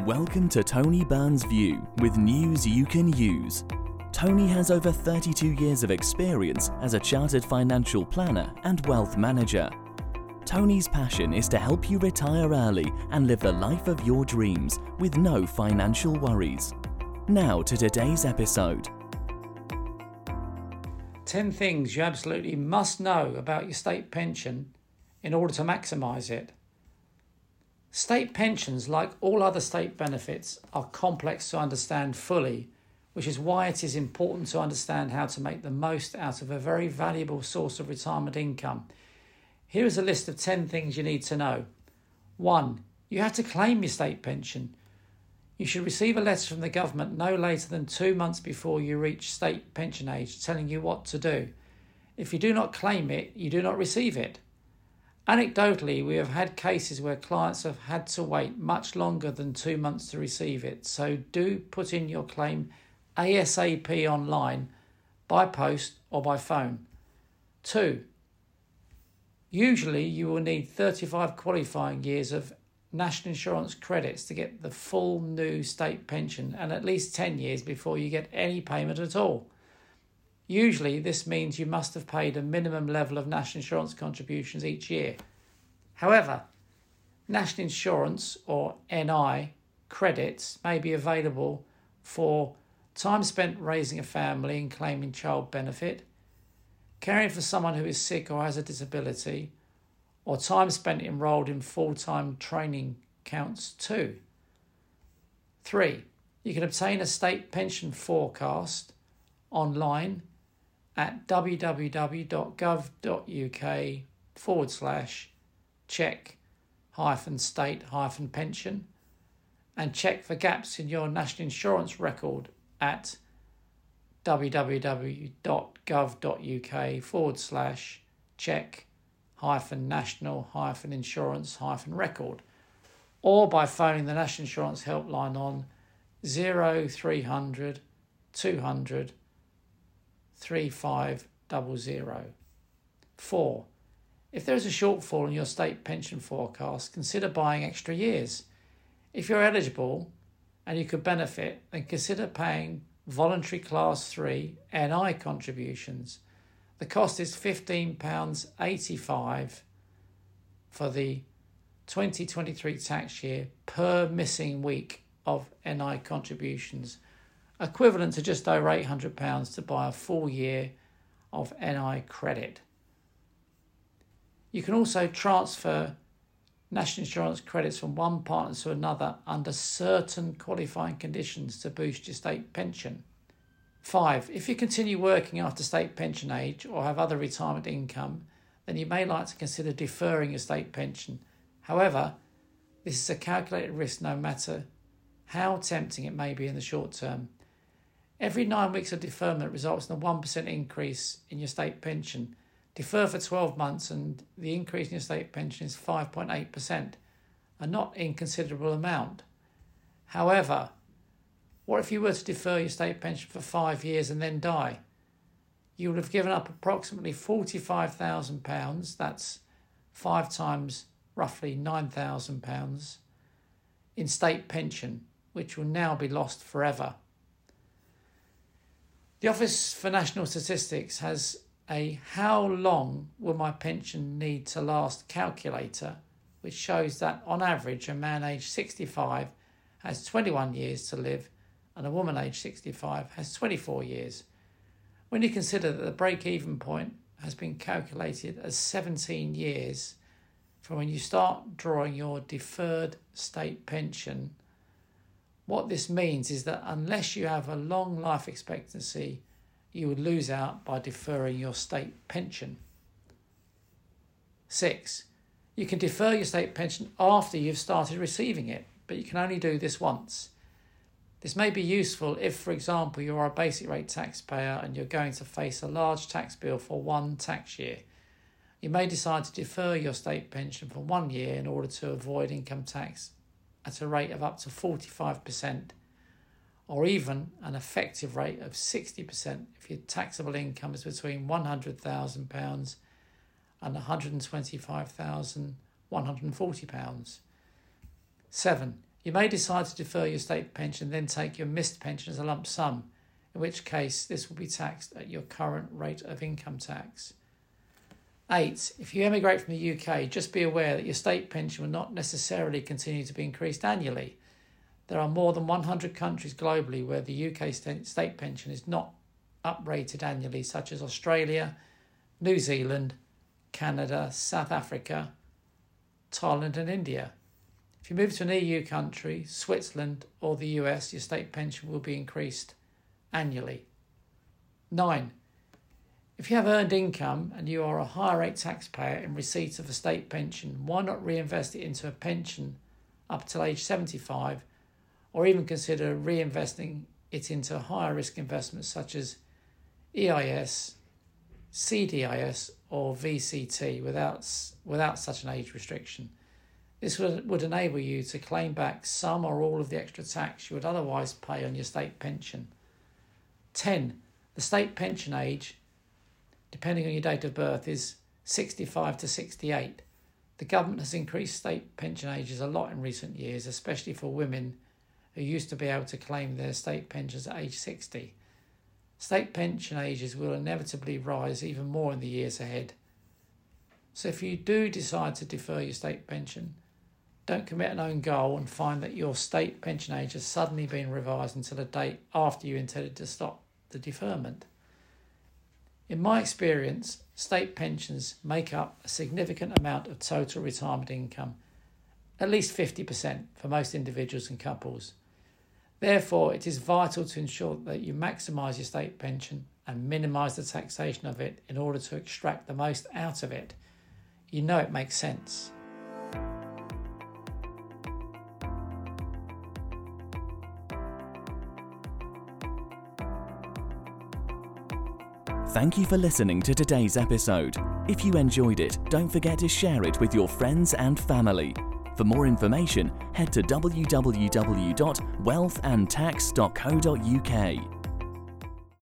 Welcome to Tony Byrne's View with news you can use. Tony has over 32 years of experience as a chartered financial planner and wealth manager. Tony's passion is to help you retire early and live the life of your dreams with no financial worries. Now to today's episode. 10 things you absolutely must know about your state pension in order to maximise it. State pensions, like all other state benefits, are complex to understand fully, which is why it is important to understand how to make the most out of a very valuable source of retirement income. Here is a list of 10 things you need to know. 1. You have to claim your state pension. You should receive a letter from the government no later than two months before you reach state pension age telling you what to do. If you do not claim it, you do not receive it. Anecdotally, we have had cases where clients have had to wait much longer than two months to receive it, so do put in your claim ASAP online, by post, or by phone. 2. Usually, you will need 35 qualifying years of national insurance credits to get the full new state pension and at least 10 years before you get any payment at all. Usually, this means you must have paid a minimum level of national insurance contributions each year. However, national insurance or NI credits may be available for time spent raising a family and claiming child benefit, caring for someone who is sick or has a disability, or time spent enrolled in full time training counts too. Three, you can obtain a state pension forecast online at www.gov.uk forward slash check hyphen state hyphen pension and check for gaps in your national insurance record at www.gov.uk forward slash check hyphen national hyphen insurance hyphen record or by phoning the National Insurance Helpline on 0300 200 3500. 4. If there is a shortfall in your state pension forecast, consider buying extra years. If you're eligible and you could benefit, then consider paying voluntary Class 3 NI contributions. The cost is £15.85 for the 2023 tax year per missing week of NI contributions equivalent to just over £800 to buy a full year of NI credit. You can also transfer national insurance credits from one partner to another under certain qualifying conditions to boost your state pension. 5. If you continue working after state pension age or have other retirement income, then you may like to consider deferring your state pension. However, this is a calculated risk no matter how tempting it may be in the short term. Every nine weeks of deferment results in a 1% increase in your state pension. Defer for 12 months and the increase in your state pension is 5.8%, a not inconsiderable amount. However, what if you were to defer your state pension for five years and then die? You would have given up approximately £45,000, that's five times roughly £9,000, in state pension, which will now be lost forever. The Office for National Statistics has a how long will my pension need to last calculator, which shows that on average a man aged 65 has 21 years to live and a woman aged 65 has 24 years. When you consider that the break even point has been calculated as 17 years from when you start drawing your deferred state pension what this means is that unless you have a long life expectancy, you would lose out by deferring your state pension. Six, you can defer your state pension after you've started receiving it, but you can only do this once. This may be useful if, for example, you are a basic rate taxpayer and you're going to face a large tax bill for one tax year. You may decide to defer your state pension for one year in order to avoid income tax at a rate of up to 45%, or even an effective rate of 60% if your taxable income is between £100,000 and £125,140. Seven, You may decide to defer your state pension, then take your missed pension as a lump sum, in which case this will be taxed at your current rate of income tax. Eight, if you emigrate from the UK, just be aware that your state pension will not necessarily continue to be increased annually. There are more than 100 countries globally where the UK state pension is not uprated annually, such as Australia, New Zealand, Canada, South Africa, Thailand, and India. If you move to an EU country, Switzerland, or the US, your state pension will be increased annually. 9. If you have earned income and you are a higher rate taxpayer in receipt of a state pension, why not reinvest it into a pension up till age 75 or even consider reinvesting it into higher risk investments such as EIS, SEIS, or VCT without, without such an age restriction. This would, would enable you to claim back some or all of the extra tax you would otherwise pay on your state pension. 10. The state pension age, depending on your date of birth, is 65 to 68. The government has increased state pension ages a lot in recent years, especially for women who used to be able to claim their state pensions at age 60. State pension ages will inevitably rise even more in the years ahead. So, if you do decide to defer your state pension, don't commit an own goal and find that your state pension age has suddenly been revised until a date after you intended to stop the deferment. In my experience, state pensions make up a significant amount of total retirement income, at least 50% for most individuals and couples. Therefore, it is vital to ensure that you maximise your state pension and minimise the taxation of it in order to extract the most out of it. You know it makes sense. Thank you for listening to today's episode. If you enjoyed it, don't forget to share it with your friends and family. For more information, head to www.wealthandtax.co.uk.